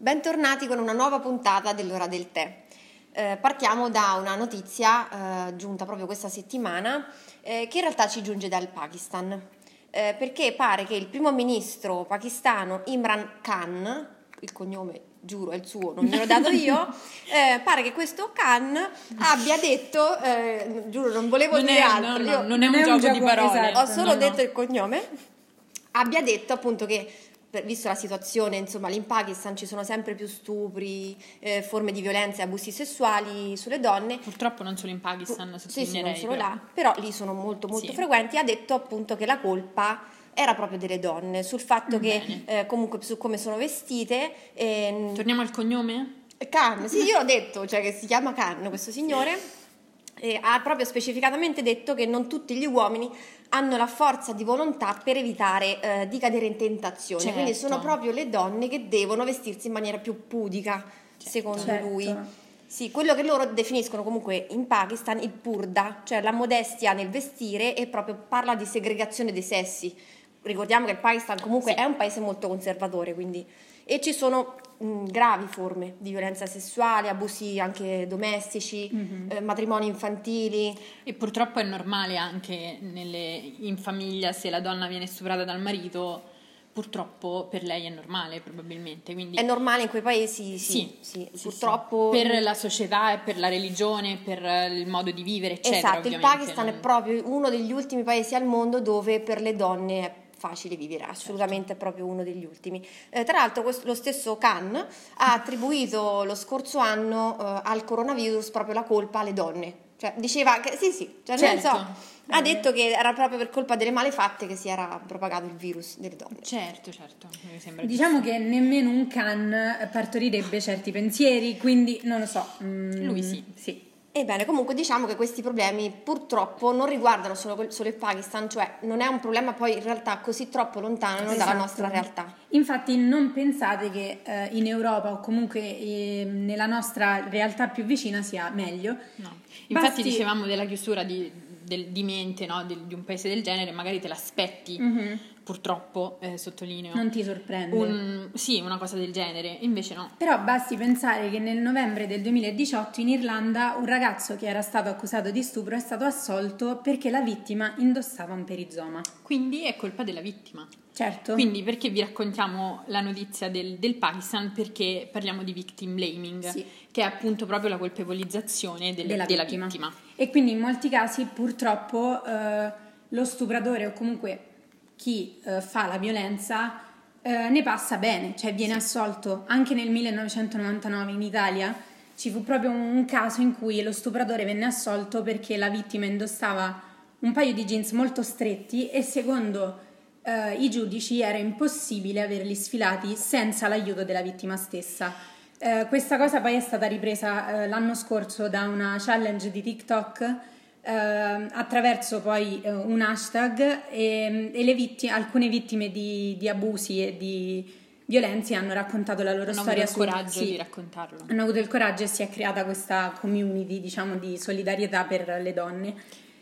Bentornati con una nuova puntata dell'ora del tè. Eh, partiamo da una notizia eh, giunta proprio questa settimana eh, che in realtà ci giunge dal Pakistan, eh, perché pare che il primo ministro pakistano Imran Khan, il cognome giuro è il suo, non gliel'ho dato io, eh, pare che questo Khan abbia detto, eh, giuro non volevo Non dire è, altro, no, no, non è un, gioco, di parole. ho solo No, no. detto il cognome, abbia detto appunto che per- visto la situazione, insomma, lì in Pakistan ci sono sempre più stupri, eh, forme di violenza e abusi sessuali sulle donne. Purtroppo non solo in Pakistan, Sì, sì, non solo però. là, però lì sono molto molto Sì. frequenti. Ha detto appunto che la colpa era proprio delle donne, sul fatto che eh, comunque su come sono vestite. ehm, Torniamo al cognome? Khan, sì, io ho detto, cioè che si chiama Khan questo signore, e ha proprio specificatamente detto che non tutti gli uomini hanno la forza di volontà per evitare eh, di cadere in tentazione, Certo. quindi sono proprio le donne che devono vestirsi in maniera più pudica, secondo Certo. lui. Sì, quello che loro definiscono comunque in Pakistan il purda, cioè la modestia nel vestire e proprio parla di segregazione dei sessi. Ricordiamo che il Pakistan comunque Sì. è un paese molto conservatore, quindi e ci sono mh, gravi forme di violenza sessuale, abusi anche domestici, eh, matrimoni infantili. E purtroppo è normale anche nelle- in famiglia se la donna viene stuprata dal marito, purtroppo per lei è normale probabilmente. Quindi È normale in quei paesi, sì, Sì, sì, purtroppo. sì. per la società e per la religione, per il modo di vivere, eccetera. Esatto, il Pakistan è non- proprio uno degli ultimi paesi al mondo dove per le donne è facile vivere, assolutamente è proprio uno degli ultimi. Eh, tra l'altro questo- lo stesso Khan ha attribuito lo scorso anno eh, al coronavirus proprio la colpa alle donne. Cioè, diceva che sì, sì, cioè, nel Certo. senso, ha detto che era proprio per colpa delle malefatte che si era propagato il virus delle donne. Certo, certo, mi sembra Diciamo giusto. che nemmeno un Khan partorirebbe certi pensieri, quindi non lo so. mm, Lui sì. Sì. Ebbene, comunque diciamo che questi problemi purtroppo non riguardano solo, solo il Pakistan, cioè non è un problema poi in realtà così troppo lontano dalla Esatto. nostra realtà. Infatti non pensate che eh, in Europa o comunque eh, nella nostra realtà più vicina sia meglio. No. Infatti Basti- dicevamo della chiusura di, del- di mente no, del- di un paese del genere, magari te l'aspetti, Mhm. Purtroppo, eh, sottolineo, Non ti sorprende. un- sì, una cosa del genere, invece no. Però basti pensare che nel novembre del 2018 in Irlanda un ragazzo che era stato accusato di stupro è stato assolto perché la vittima indossava un perizoma. Quindi è colpa della vittima. Certo. Quindi perché vi raccontiamo la notizia del, del Pakistan? Perché parliamo di victim blaming, Sì. che è appunto proprio la colpevolizzazione del- della, della, vittima. vittima. E quindi in molti casi purtroppo eh, lo stupratore o comunque chi eh, fa la violenza eh, ne passa bene, cioè viene assolto. Anche nel 1999 in Italia ci fu proprio un caso in cui lo stupratore venne assolto perché la vittima indossava un paio di jeans molto stretti e secondo eh, i giudici era impossibile averli sfilati senza l'aiuto della vittima stessa. Eh, questa cosa poi è stata ripresa eh, l'anno scorso da una challenge di TikTok attraverso poi eh, un hashtag e, e le vittime, alcune vittime di, di abusi e di violenze hanno raccontato la loro Hanno storia avuto il su- coraggio sì, di raccontarlo. hanno avuto il coraggio e si è creata questa community diciamo di solidarietà per le donne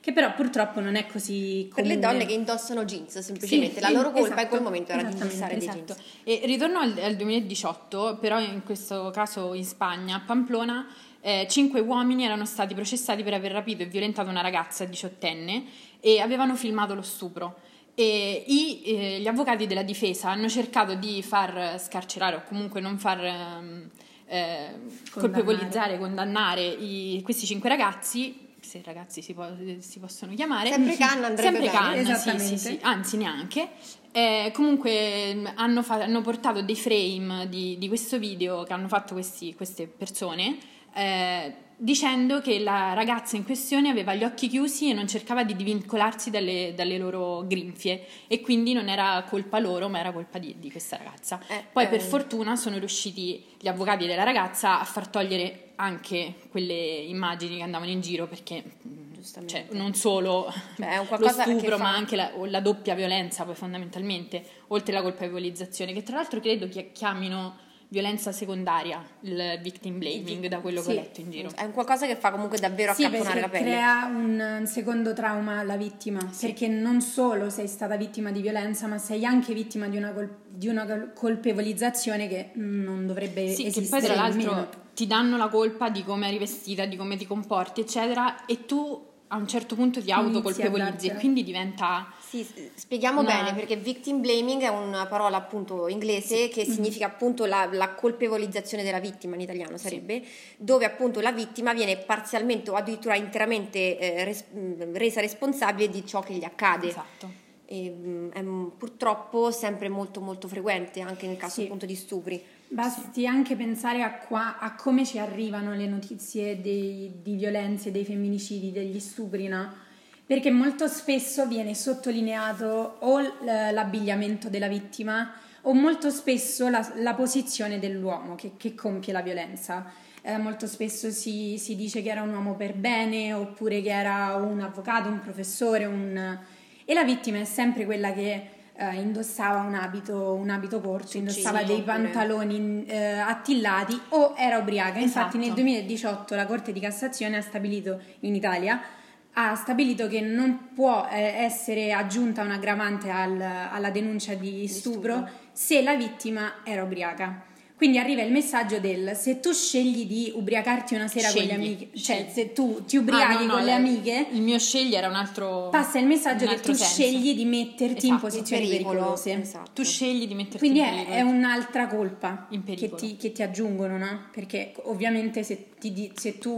che però purtroppo non è così Per comune. le donne che indossano jeans, semplicemente Sì, la sì, loro colpa in esatto, quel momento era di indossare dei Esatto. jeans. E ritorno al, al 2018, però in questo caso in Spagna, a Pamplona, eh, cinque uomini erano stati processati per aver rapito e violentato una ragazza diciottenne e avevano filmato lo stupro. E i- eh, gli avvocati della difesa hanno cercato di far scarcerare o comunque non far ehm, eh, colpevolizzare, condannare i- questi cinque ragazzi, se ragazzi si, può- si possono chiamare, Sempre Khan andrebbe Sempre bene. Khan, sì, sì, sì, anzi neanche. Eh, comunque mh, hanno, fa- hanno portato dei frame di, di questo video che hanno fatto questi- queste persone eh, dicendo che la ragazza in questione aveva gli occhi chiusi e non cercava di divincolarsi dalle, dalle loro grinfie e quindi non era colpa loro ma era colpa di, di questa ragazza. Eh, Poi eh. per fortuna sono riusciti gli avvocati della ragazza a far togliere anche quelle immagini che andavano in giro perché Giustamente. cioè, non solo un lo stupro fa- ma anche la, la doppia violenza poi fondamentalmente oltre alla colpevolizzazione che tra l'altro credo che chiamino violenza secondaria, il victim blaming, da quello Sì. che ho letto in giro. È un qualcosa che fa comunque davvero Sì, accapponare la pelle. crea un secondo trauma alla vittima, perché non solo sei stata vittima di violenza, ma sei anche vittima di una, col- di una col- colpevolizzazione che non dovrebbe Sì, che esistere poi tra nemmeno. l'altro ti danno la colpa di come eri vestita, di come ti comporti, eccetera, e tu a un certo punto ti autocolpevolizzi e quindi diventa... Sì, spieghiamo Una- bene perché victim blaming è una parola appunto inglese che significa appunto la, la colpevolizzazione della vittima in italiano sarebbe, dove appunto la vittima viene parzialmente o addirittura interamente eh, res- mh, resa responsabile di ciò che gli accade. Esatto. E, mh, è mh, purtroppo sempre molto molto frequente anche nel caso Sì. appunto di stupri. Basti anche pensare a, qua- a come ci arrivano le notizie dei- di violenze, dei femminicidi, degli stupri, no? Perché molto spesso viene sottolineato o l'abbigliamento della vittima o molto spesso la, la posizione dell'uomo che, che compie la violenza. Eh, molto spesso si, si dice che era un uomo per bene oppure che era un avvocato, un professore, un... e la vittima è sempre quella che eh, indossava un abito, un abito corto, indossava dei pantaloni eh, attillati o era ubriaca. Infatti Esatto. nel 2018 la Corte di Cassazione ha stabilito in Italia ha stabilito che non può eh, essere aggiunta un'aggravante al- alla denuncia di stupro, stupro. se la vittima era ubriaca. Quindi arriva il messaggio del se tu scegli di ubriacarti una sera con Scegli, le amiche, cioè scegli. se tu ti ubriachi Ah, no, no, con le amiche, Il mio scegli era un altro... passa il messaggio che tu senso. scegli di metterti in Esatto. posizioni pericolo, pericolose. esatto. Tu scegli di metterti Quindi in è, pericolo. è un'altra colpa In che pericolo. ti, che ti aggiungono, no? Perché ovviamente se, ti di- se tu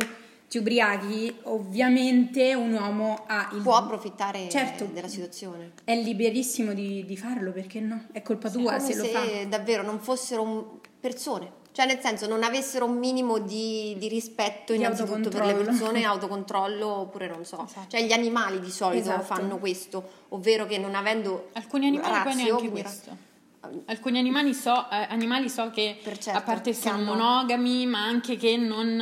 ti ubriachi, ovviamente un uomo ha il... Può approfittare Certo. della situazione. È liberissimo di, di farlo, perché no? È colpa tua come se lo se fa. davvero non fossero un- persone, cioè nel senso non avessero un minimo di, di rispetto Di innanzitutto per le persone, autocontrollo oppure non so, Esatto. cioè gli animali di solito Esatto. fanno questo, ovvero che non avendo Alcuni animali poi razio, neanche quindi- questo. Alcuni animali so, eh, animali so che Per certo, a parte che sono hanno- monogami, ma anche che non,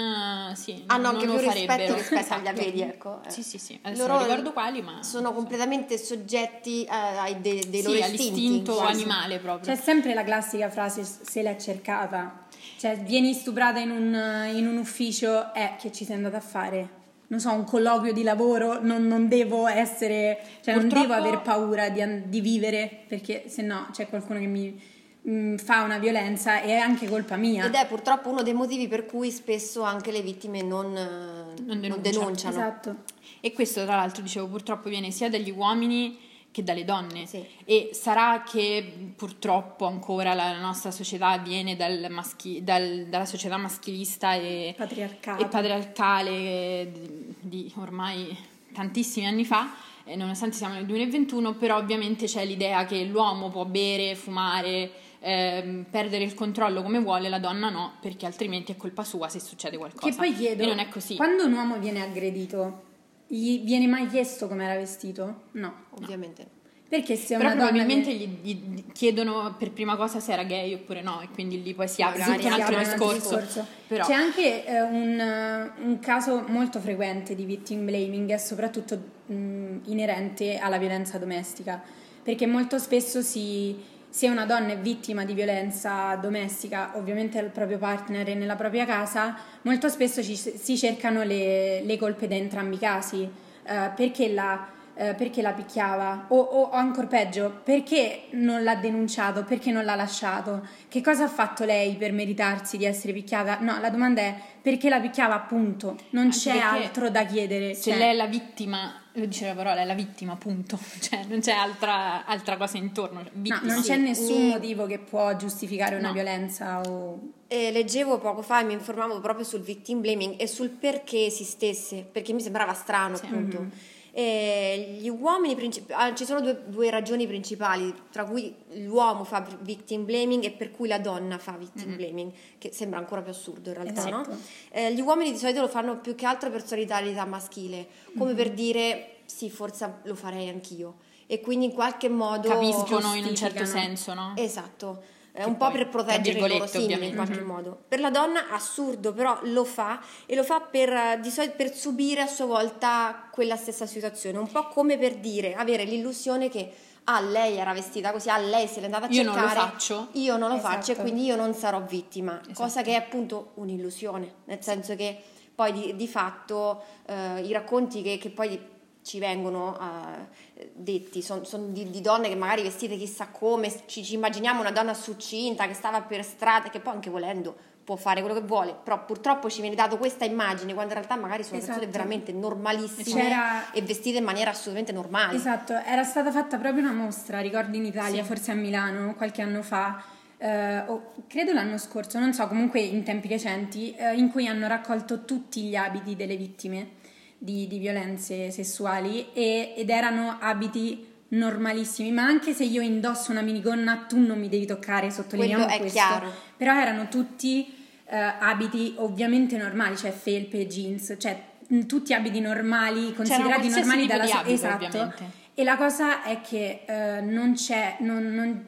eh, sì, hanno non anche lo più farebbero. rispetto rispetto agli Esatto. avedi, ecco. eh. Sì, sì, sì. Adesso Loro non ricordo quali, ma sono completamente soggetti eh, ai de- dei loro sì, istinti. all'istinto quasi. animale proprio. C'è sempre la classica frase se l'è cercata. Cioè, vieni stuprata in un, in un ufficio, eh, che ci sei andata a fare? Non so, un colloquio di lavoro, non, non devo essere, cioè non Purtroppo- devo aver paura di, di vivere, perché se no c'è qualcuno che mi mm, fa una violenza e è anche colpa mia. Ed è purtroppo uno dei motivi per cui spesso anche le vittime non, non denunciano. denunciano. Esatto. E questo, tra l'altro, dicevo, purtroppo viene sia dagli uomini che dalle donne. Sì. E sarà che purtroppo ancora la nostra società viene dal maschi- dal- dalla società maschilista e, Patriarcato. e patriarcale di, di ormai tantissimi anni fa, e nonostante siamo nel 2021, però ovviamente c'è l'idea che l'uomo può bere, fumare, ehm, perdere il controllo come vuole, la donna no, perché altrimenti è colpa sua se succede qualcosa. Che poi chiedo, E non è così. quando un uomo viene aggredito, gli viene mai chiesto come era vestito? No. Ovviamente. Perché se Però una probabilmente viene- gli, gli chiedono per prima cosa se era gay oppure no, e quindi lì poi si apre tutto un altro discorso. Però C'è anche eh, un, eh, un caso molto frequente di victim blaming, e soprattutto mh, inerente alla violenza domestica, perché molto spesso si, se una donna è vittima di violenza domestica, ovviamente al proprio partner e nella propria casa, molto spesso ci- si cercano le, le colpe da entrambi i casi, eh, perché la eh, perché la picchiava o, o ancora peggio perché non l'ha denunciato perché non l'ha lasciato che cosa ha fatto lei per meritarsi di essere picchiata no la domanda è perché la picchiava appunto non Anche c'è altro da chiedere se cioè, lei è la vittima, lo dice la parola, è la vittima, punto. Cioè non c'è altra, altra cosa intorno. no, Vittima. non c'è nessun motivo che può giustificare una No. violenza o E leggevo poco fa e mi informavo proprio sul victim blaming e sul perché esistesse, perché mi sembrava strano Sì. appunto. E gli uomini princip- ah, ci sono due, due ragioni principali, tra cui l'uomo fa victim blaming e per cui la donna fa victim blaming, che sembra ancora più assurdo in realtà, Esatto. no? Eh, gli uomini di solito lo fanno più che altro per solidarietà maschile, come per dire sì, forse lo farei anch'io. E quindi in qualche modo Capiscono in un certo senso, no? Esatto, Che un po' per proteggere i loro simili in qualche modo. Per la donna assurdo, però lo fa e lo fa per, eh, di solito per subire a sua volta quella stessa situazione, un po' come per dire, avere l'illusione che ah lei era vestita così, ah lei se l'è andata a Io non cercare, lo faccio. io non lo Esatto. faccio e quindi io non sarò vittima, cosa Esatto. che è appunto un'illusione, nel senso che poi di, di fatto eh, i racconti che, che poi ci vengono eh, detti sono di, di donne che magari vestite chissà come, ci, ci immaginiamo una donna succinta che stava per strada, che poi anche volendo può fare quello che vuole, però purtroppo ci viene dato questa immagine quando in realtà magari sono persone Esatto. veramente normalissime C'era- e vestite in maniera assolutamente normale. Esatto, era stata fatta proprio una mostra, ricordo in Italia, Sì. forse a Milano, qualche anno fa, eh, o credo l'anno scorso, non so, comunque in tempi recenti, eh, in cui hanno raccolto tutti gli abiti delle vittime di, di violenze sessuali e- ed erano abiti normalissimi, ma anche se io indosso una minigonna tu non mi devi toccare, sottolineiamo Quello è questo. chiaro. Però erano tutti eh, abiti ovviamente normali, cioè felpe, jeans, cioè mh, tutti abiti normali, considerati normali dalla di so- abito, esatto. ovviamente. E la cosa è che eh, non c'è, non, non-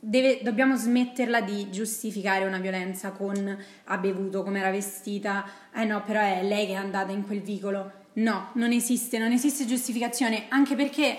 deve- dobbiamo smetterla di giustificare una violenza con ha bevuto, come era vestita, eh no, però è lei che è andata in quel vicolo. No, non esiste, non esiste giustificazione, anche perché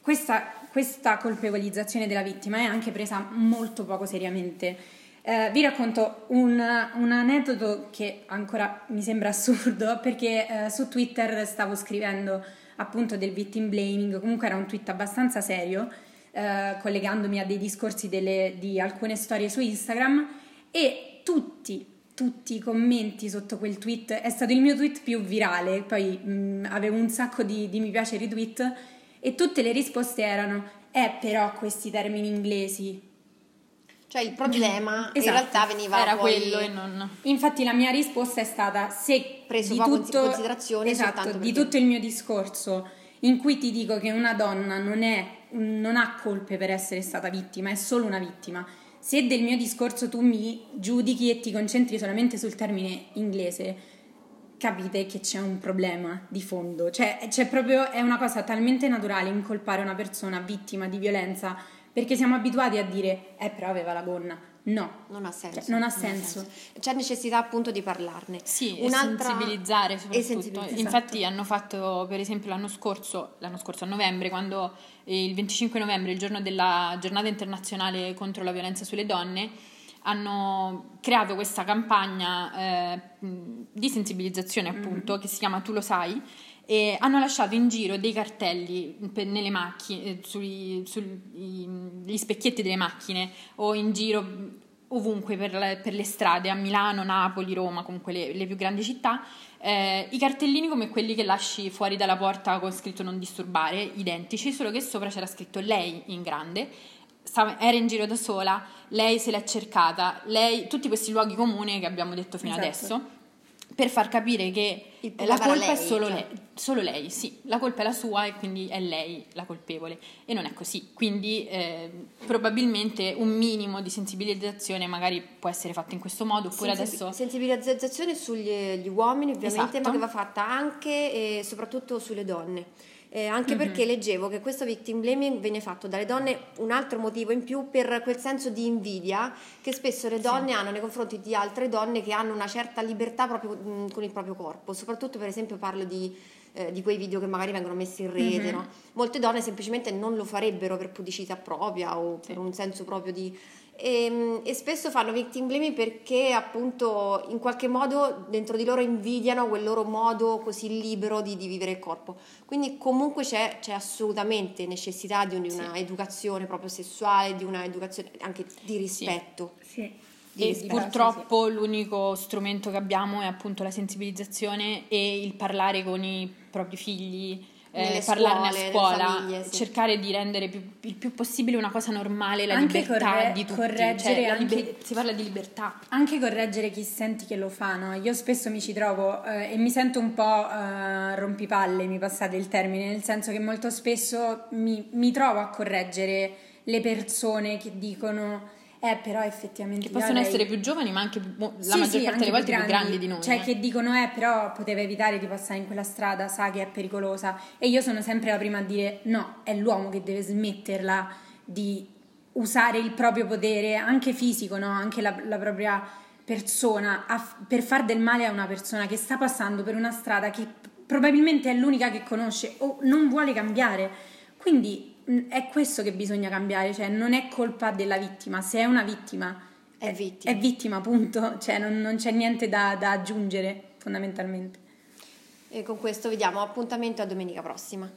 questa, questa colpevolizzazione della vittima è anche presa molto poco seriamente. Eh, vi racconto un, un aneddoto che ancora mi sembra assurdo perché eh, su Twitter stavo scrivendo appunto del victim blaming, comunque era un tweet abbastanza serio, eh, collegandomi a dei discorsi delle- di alcune storie su Instagram e tutti, tutti i commenti sotto quel tweet, è stato il mio tweet più virale, poi mh, avevo un sacco di, di mi piace e retweet e tutte le risposte erano, eh però questi termini inglesi, Cioè il problema in Esatto. realtà veniva Era poi- quello e non... Infatti la mia risposta è stata se Preso di poco in tutto, considerazione esatto, di perché- tutto il mio discorso in cui ti dico che una donna non, è, non ha colpe per essere stata vittima, è solo una vittima. Se del mio discorso tu mi giudichi e ti concentri solamente sul termine inglese, capite che c'è un problema di fondo. Cioè, c'è proprio, è una cosa talmente naturale incolpare una persona vittima di violenza perché siamo abituati a dire, eh però aveva la gonna. No, Non ha senso. Cioè, non ha senso. C'è necessità appunto di parlarne. Sì, Un'altra- e sensibilizzare e soprattutto. sensibilizzare, Infatti esatto. hanno fatto, per esempio, l'anno scorso, l'anno scorso a novembre, quando eh, il 25 novembre, il giorno della giornata internazionale contro la violenza sulle donne, hanno creato questa campagna eh, di sensibilizzazione appunto che si chiama Tu lo sai e hanno lasciato in giro dei cartelli per- nelle macchine, eh, sugli specchietti delle macchine o in giro mh, ovunque per le, per le strade, a Milano, Napoli, Roma, comunque le, le più grandi città, eh, i cartellini come quelli che lasci fuori dalla porta con scritto non disturbare, identici, solo che sopra c'era scritto lei in grande, stava- era in giro da sola, lei se l'è cercata, lei, tutti questi luoghi comuni che abbiamo detto fino Esatto. adesso, per far capire che la colpa è lei, solo cioè. lei, solo lei, sì, la colpa è la sua e quindi è lei la colpevole e non è così, quindi eh, probabilmente un minimo di sensibilizzazione magari può essere fatto in questo modo oppure Sensibi- adesso sensibilizzazione sugli gli uomini ovviamente Esatto. ma che va fatta anche e soprattutto sulle donne Eh, anche Mhm. perché leggevo che questo victim blaming viene fatto dalle donne un altro motivo in più per quel senso di invidia che spesso le donne hanno nei confronti di altre donne che hanno una certa libertà proprio mh, con il proprio corpo soprattutto per esempio parlo di eh, di quei video che magari vengono messi in rete, Mhm. no? molte donne semplicemente non lo farebbero per pudicità propria o Sì. per un senso proprio di e, e spesso fanno victim blaming perché appunto in qualche modo dentro di loro invidiano quel loro modo così libero di, di vivere il corpo. Quindi comunque c'è, c'è assolutamente necessità di, un- di una educazione proprio sessuale, di una educazione anche di rispetto. Sì. Di- e purtroppo l'unico strumento che abbiamo è appunto la sensibilizzazione e il parlare con i propri figli, eh, parlarne scuole, a scuola, famiglie, sì. cercare di rendere più- il più possibile una cosa normale la Anche libertà corre- di tutti. correggere Cioè, la anche- liber- si parla di libertà. Anche correggere chi senti che lo fa, no? Io spesso mi ci trovo eh, e mi sento un po' eh, rompipalle, mi passate il termine, nel senso che molto spesso mi, mi trovo a correggere le persone che dicono eh però effettivamente Che possono avrei- essere più giovani, ma anche mo- la Sì, maggior sì, parte delle volte più grandi di noi. Cioè eh. che dicono eh però poteva evitare di passare in quella strada, sa che è pericolosa e io sono sempre la prima a dire no, è l'uomo che deve smetterla di usare il proprio potere, anche fisico, no? anche la, la propria persona, a- per far del male a una persona che sta passando per una strada che probabilmente è l'unica che conosce o non vuole cambiare. Quindi è questo che bisogna cambiare, cioè non è colpa della vittima, se è una vittima È vittima. è vittima, punto, cioè non, non c'è niente da, da aggiungere fondamentalmente. E con questo vi diamo appuntamento a domenica prossima.